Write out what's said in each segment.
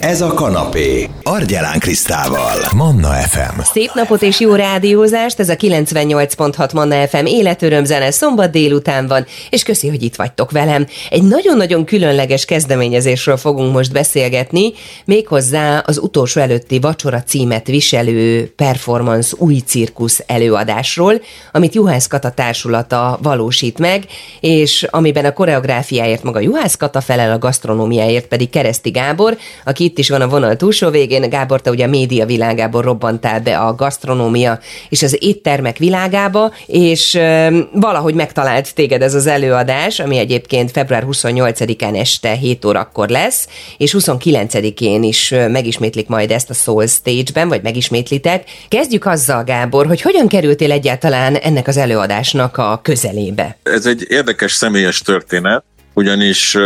Ez a kanapé. Argyelán Krisztával. Manna FM. Szép napot és jó rádiózást, ez a 98.6 Manna FM életöröm zene szombat délután van, és köszi, hogy itt vagytok velem. Egy nagyon-nagyon különleges kezdeményezésről fogunk most beszélgetni, méghozzá az utolsó előtti vacsora címet viselő performance új cirkusz előadásról, amit Juhász Kata társulata valósít meg, és amiben a koreográfiáért maga Juhász Kata felel, a gasztronómiáért pedig Kereszti Gábor, aki itt is van a vonal túlsó végén. Gábor, te ugye a média világából robbantál be a gasztronómia és az éttermek világába, és valahogy megtalált téged ez az előadás, ami egyébként február 28-án este 7 órakor lesz, és 29-én is megismétlik majd ezt a Soul Stage-ben, vagy megismétlitek. Kezdjük azzal, Gábor, hogy hogyan kerültél egyáltalán ennek az előadásnak a közelébe? Ez egy érdekes személyes történet, ugyanis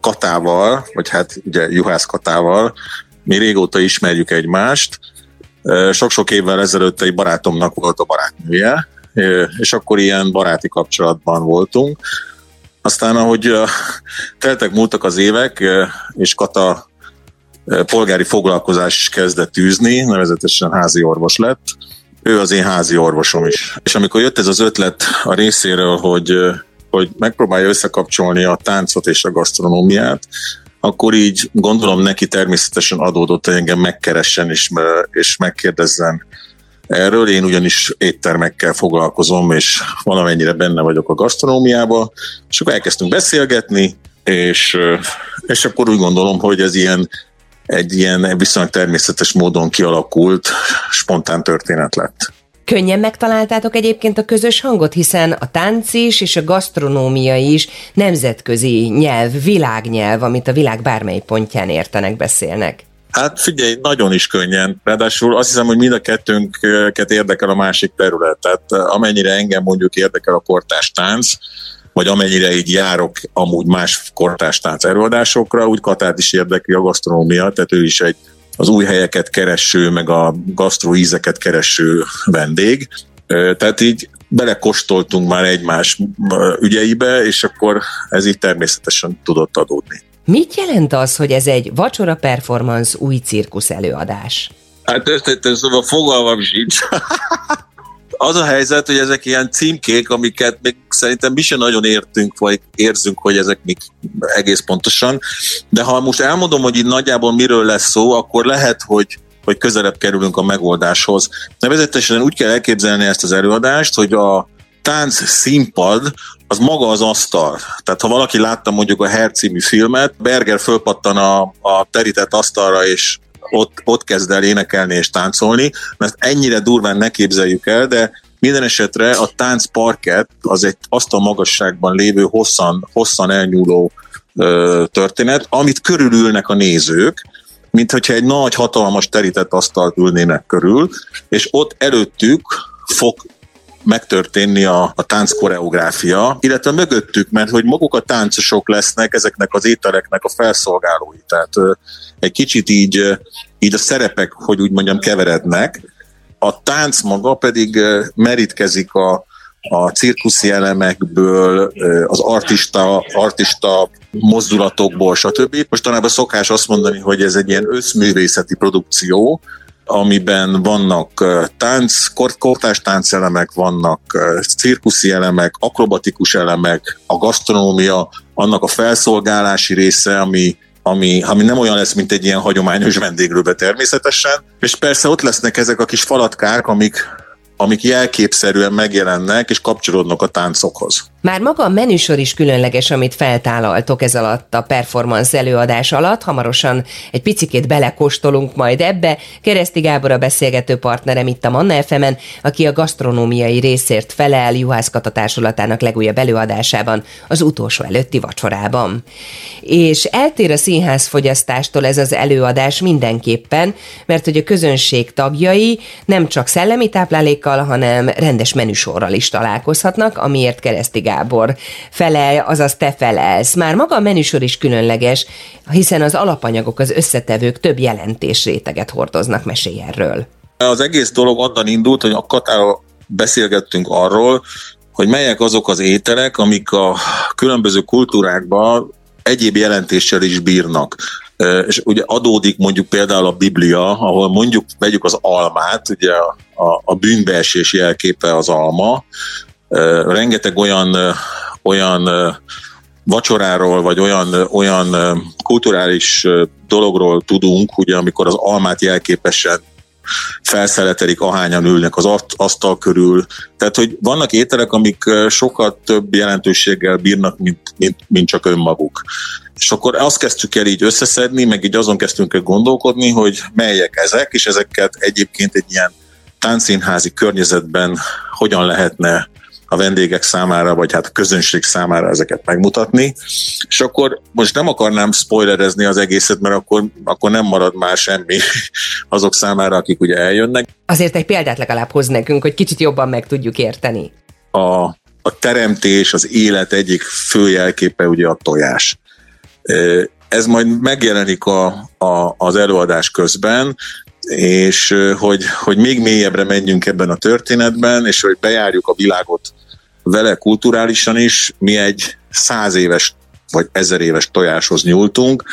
Katával, vagy hát ugye Juhász Katával, mi régóta ismerjük egymást. Sok-sok évvel ezelőtt egy barátomnak volt a barátnője, és akkor ilyen baráti kapcsolatban voltunk. Aztán, ahogy teltek múltak az évek, és Kata polgári foglalkozás is kezdett űzni, nevezetesen házi orvos lett. Ő az én házi orvosom is. És amikor jött ez az ötlet a részéről, hogy hogy megpróbálja összekapcsolni a táncot és a gasztronómiát, akkor így gondolom neki természetesen adódott, hogy engem megkeressen és, és megkérdezzen erről. Én ugyanis éttermekkel foglalkozom, és valamennyire benne vagyok a gasztronómiába, és akkor elkezdtünk beszélgetni, és, és akkor úgy gondolom, hogy ez ilyen egy ilyen viszonylag természetes módon kialakult, spontán történet lett. Könnyen megtaláltátok egyébként a közös hangot, hiszen a tánc is és a gasztronómia is nemzetközi nyelv, világnyelv, amit a világ bármely pontján értenek, beszélnek. Hát figyelj, nagyon is könnyen. Ráadásul azt hiszem, hogy mind a kettőnket érdekel a másik terület. Tehát amennyire engem mondjuk érdekel a kortás tánc, vagy amennyire így járok amúgy más kortás tánc előadásokra, úgy Katát is érdekli a gasztronómia, tehát ő is egy az új helyeket kereső, meg a gasztró ízeket kereső vendég. Tehát így belekostoltunk már egymás ügyeibe, és akkor ez így természetesen tudott adódni. Mit jelent az, hogy ez egy vacsora performance új cirkusz előadás? Hát ez, ez, ez a fogalmam sincs. az a helyzet, hogy ezek ilyen címkék, amiket még szerintem mi sem nagyon értünk, vagy érzünk, hogy ezek még egész pontosan. De ha most elmondom, hogy itt nagyjából miről lesz szó, akkor lehet, hogy hogy közelebb kerülünk a megoldáshoz. Nevezetesen úgy kell elképzelni ezt az előadást, hogy a tánc színpad az maga az asztal. Tehát ha valaki látta mondjuk a Her című filmet, Berger fölpattan a, a terített asztalra, és ott, ott kezd el énekelni és táncolni, mert ennyire durván ne képzeljük el, de minden esetre a táncparket az egy azt a magasságban lévő, hosszan, hosszan elnyúló ö, történet, amit körülülnek a nézők, mint hogyha egy nagy, hatalmas terített asztalt ülnének körül, és ott előttük fog megtörténni a, a tánc koreográfia, illetve mögöttük, mert hogy maguk a táncosok lesznek ezeknek az ételeknek a felszolgálói. Tehát egy kicsit így, így a szerepek, hogy úgy mondjam, keverednek. A tánc maga pedig merítkezik a, a cirkuszi elemekből, az artista, artista mozdulatokból, stb. Mostanában szokás azt mondani, hogy ez egy ilyen összművészeti produkció, amiben vannak tánc, kortás táncelemek, vannak cirkuszi elemek, akrobatikus elemek, a gasztronómia, annak a felszolgálási része, ami ami, ami nem olyan lesz, mint egy ilyen hagyományos vendéglőbe természetesen. És persze ott lesznek ezek a kis falatkák, amik, amik jelképszerűen megjelennek és kapcsolódnak a táncokhoz. Már maga a menüsor is különleges, amit feltállaltok ez alatt a performance előadás alatt. Hamarosan egy picikét belekóstolunk majd ebbe. Kereszti Gábor a beszélgető partnerem itt a Manna fm aki a gasztronómiai részért felel Juhász Kata társulatának legújabb előadásában, az utolsó előtti vacsorában. És eltér a színház fogyasztástól ez az előadás mindenképpen, mert hogy a közönség tagjai nem csak szellemi táplálékkal, hanem rendes menüsorral is találkozhatnak, amiért Kereszti Gábor felel, azaz te felelsz. Már maga a menüsor is különleges, hiszen az alapanyagok, az összetevők több jelentés réteget hordoznak, mesélj erről. Az egész dolog onnan indult, hogy a Katára beszélgettünk arról, hogy melyek azok az ételek, amik a különböző kultúrákban egyéb jelentéssel is bírnak. és ugye adódik mondjuk például a Biblia, ahol mondjuk vegyük az almát, ugye a, a bűnbeesés jelképe az alma, rengeteg olyan, olyan vacsoráról, vagy olyan, olyan kulturális dologról tudunk, ugye amikor az almát jelképesen felszeletelik, ahányan ülnek az asztal körül. Tehát, hogy vannak ételek, amik sokkal több jelentőséggel bírnak, mint, mint, mint csak önmaguk. És akkor azt kezdtük el így összeszedni, meg így azon kezdtünk el gondolkodni, hogy melyek ezek, és ezeket egyébként egy ilyen táncszínházi környezetben hogyan lehetne a vendégek számára, vagy hát a közönség számára ezeket megmutatni. És akkor most nem akarnám spoilerezni az egészet, mert akkor, akkor nem marad már semmi azok számára, akik ugye eljönnek. Azért egy példát legalább hoz nekünk, hogy kicsit jobban meg tudjuk érteni. A, a teremtés, az élet egyik főjelképe ugye a tojás. Ez majd megjelenik a, a, az előadás közben, és hogy, hogy még mélyebbre menjünk ebben a történetben, és hogy bejárjuk a világot vele kulturálisan is, mi egy száz éves vagy ezer éves tojáshoz nyúltunk.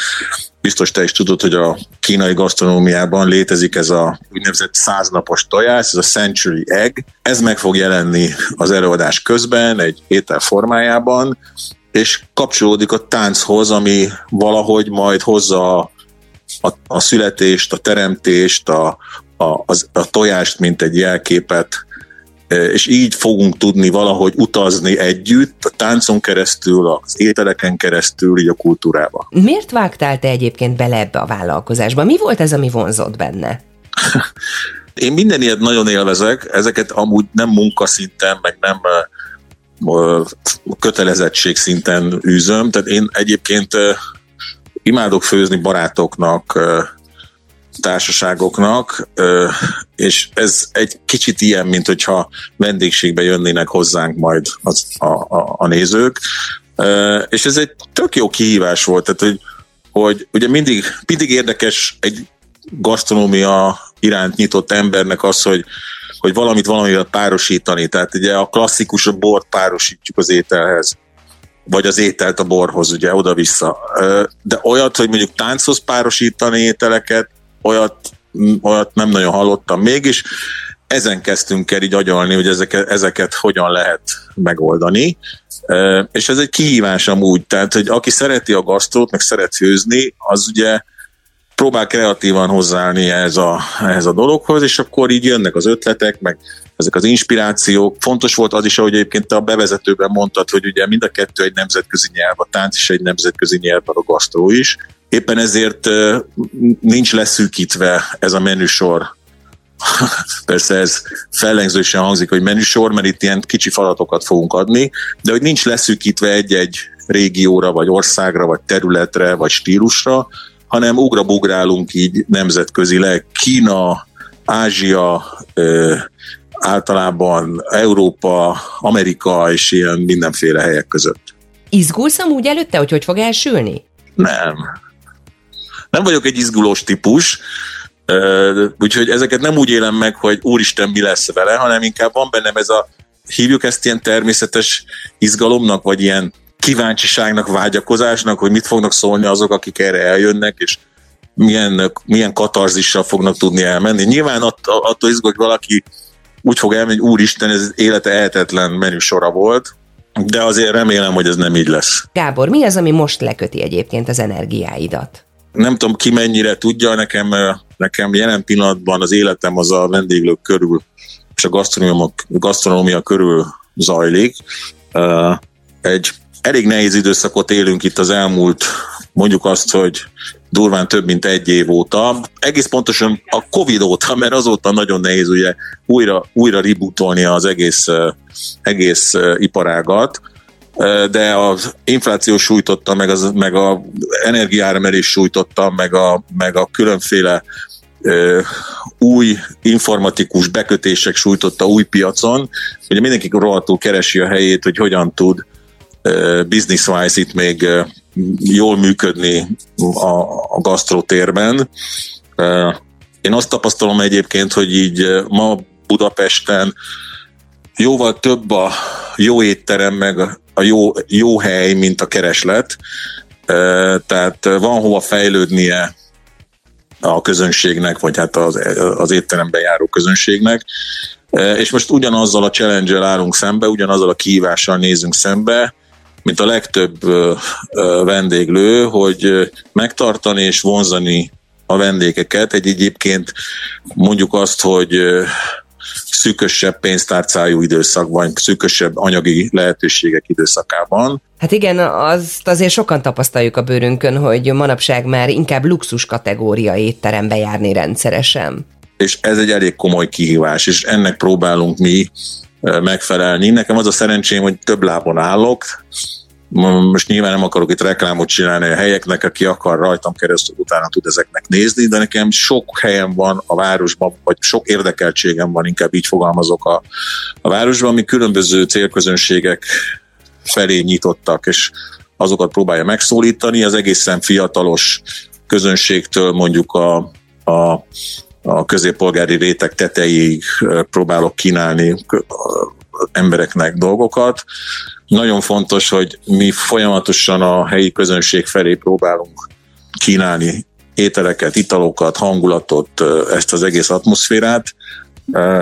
Biztos te is tudod, hogy a kínai gasztronómiában létezik ez a úgynevezett száznapos tojás, ez a century egg. Ez meg fog jelenni az előadás közben, egy étel formájában, és kapcsolódik a tánchoz, ami valahogy majd hozza a, a, születést, a teremtést, a, a, az, a tojást, mint egy jelképet és így fogunk tudni valahogy utazni együtt, a táncon keresztül, az ételeken keresztül, így a kultúrába. Miért vágtál te egyébként bele ebbe a vállalkozásba? Mi volt ez, ami vonzott benne? Én minden ilyet nagyon élvezek, ezeket amúgy nem munkaszinten, meg nem kötelezettség szinten űzöm, tehát én egyébként imádok főzni barátoknak, társaságoknak, és ez egy kicsit ilyen, mint hogyha vendégségbe jönnének hozzánk majd az, a, a, a nézők, és ez egy tök jó kihívás volt, tehát hogy, hogy ugye mindig, mindig érdekes egy gasztronómia iránt nyitott embernek az, hogy, hogy valamit valamivel párosítani. Tehát ugye a klasszikus a bort párosítjuk az ételhez, vagy az ételt a borhoz, ugye oda-vissza. De olyat, hogy mondjuk tánchoz párosítani ételeket, olyat, olyat nem nagyon hallottam mégis. Ezen kezdtünk el így agyalni, hogy ezeket, ezeket hogyan lehet megoldani. És ez egy kihívás amúgy, tehát hogy aki szereti a gasztrót, meg szeret főzni, az ugye próbál kreatívan hozzáállni ehhez a, ehhez a dologhoz, és akkor így jönnek az ötletek, meg ezek az inspirációk. Fontos volt az is, ahogy egyébként te a bevezetőben mondtad, hogy ugye mind a kettő egy nemzetközi nyelv, a tánc is egy nemzetközi nyelv, a gasztró is. Éppen ezért nincs leszűkítve ez a menüsor. Persze ez fellengzősen hangzik, hogy menüsor, mert itt ilyen kicsi falatokat fogunk adni, de hogy nincs leszűkítve egy-egy régióra, vagy országra, vagy területre, vagy stílusra, hanem ugrabugrálunk így nemzetközileg. Kína, Ázsia, általában Európa, Amerika és ilyen mindenféle helyek között. Izgulsz amúgy előtte, hogy hogy fog elsülni? Nem nem vagyok egy izgulós típus, úgyhogy ezeket nem úgy élem meg, hogy úristen, mi lesz vele, hanem inkább van bennem ez a, hívjuk ezt ilyen természetes izgalomnak, vagy ilyen kíváncsiságnak, vágyakozásnak, hogy mit fognak szólni azok, akik erre eljönnek, és milyen, milyen katarzissal fognak tudni elmenni. Nyilván att, attól izgul, hogy valaki úgy fog elmenni, hogy úristen, ez élete ehetetlen menü sora volt, de azért remélem, hogy ez nem így lesz. Gábor, mi az, ami most leköti egyébként az energiáidat? nem tudom ki mennyire tudja, nekem, nekem jelen pillanatban az életem az a vendéglők körül és a gasztronómia körül zajlik. Egy elég nehéz időszakot élünk itt az elmúlt, mondjuk azt, hogy durván több mint egy év óta. Egész pontosan a Covid óta, mert azóta nagyon nehéz ugye újra, újra rebootolni az egész, egész iparágat de az infláció sújtotta, meg, az, meg a energiáremelés sújtotta, meg a, meg a különféle ö, új informatikus bekötések sújtotta új piacon. Ugye mindenki rohadtul keresi a helyét, hogy hogyan tud business-wise itt még jól működni a, a gasztrotérben. Én azt tapasztalom egyébként, hogy így ma Budapesten jóval több a jó étterem, meg a jó, jó hely, mint a kereslet. tehát van hova fejlődnie a közönségnek, vagy hát az, az étteremben járó közönségnek. És most ugyanazzal a challenge állunk szembe, ugyanazzal a kihívással nézünk szembe, mint a legtöbb vendéglő, hogy megtartani és vonzani a vendégeket. Egy egyébként mondjuk azt, hogy szűkösebb pénztárcájú időszakban, szűkösebb anyagi lehetőségek időszakában. Hát igen, azt azért sokan tapasztaljuk a bőrünkön, hogy manapság már inkább luxus kategória étterembe járni rendszeresen. És ez egy elég komoly kihívás, és ennek próbálunk mi megfelelni. Nekem az a szerencsém, hogy több lábon állok, most nyilván nem akarok itt reklámot csinálni a helyeknek, aki akar rajtam keresztül utána tud ezeknek nézni, de nekem sok helyen van a városban, vagy sok érdekeltségem van, inkább így fogalmazok a, a városban, ami különböző célközönségek felé nyitottak, és azokat próbálja megszólítani, az egészen fiatalos közönségtől mondjuk a, a, a középpolgári réteg tetejéig próbálok kínálni embereknek dolgokat. Nagyon fontos, hogy mi folyamatosan a helyi közönség felé próbálunk kínálni ételeket, italokat, hangulatot, ezt az egész atmoszférát,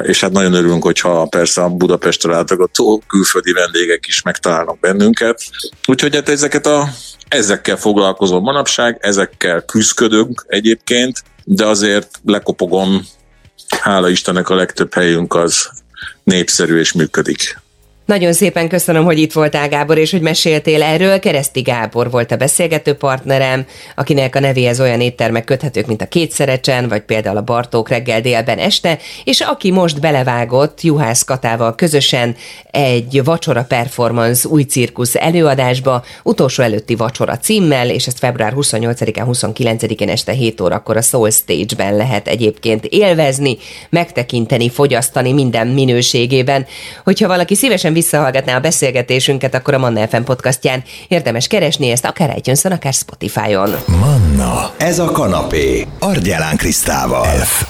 és hát nagyon örülünk, hogyha persze a Budapestre látogató külföldi vendégek is megtalálnak bennünket. Úgyhogy hát ezeket a, ezekkel foglalkozom manapság, ezekkel küzdködünk egyébként, de azért lekopogom, hála Istennek a legtöbb helyünk az népszerű és működik. Nagyon szépen köszönöm, hogy itt voltál, Gábor, és hogy meséltél erről. Kereszti Gábor volt a beszélgető partnerem, akinek a nevéhez olyan éttermek köthetők, mint a Kétszerecsen, vagy például a Bartók reggel délben este, és aki most belevágott Juhász Katával közösen egy vacsora performance új cirkusz előadásba, utolsó előtti vacsora címmel, és ezt február 28-án, 29-én este 7 órakor a Soul Stage-ben lehet egyébként élvezni, megtekinteni, fogyasztani minden minőségében. Hogyha valaki szívesen visszahallgatná a beszélgetésünket, akkor a Manna FM podcastján érdemes keresni ezt akár itunes akár Spotify-on. Manna, ez a kanapé, Argyelán Krisztával. F.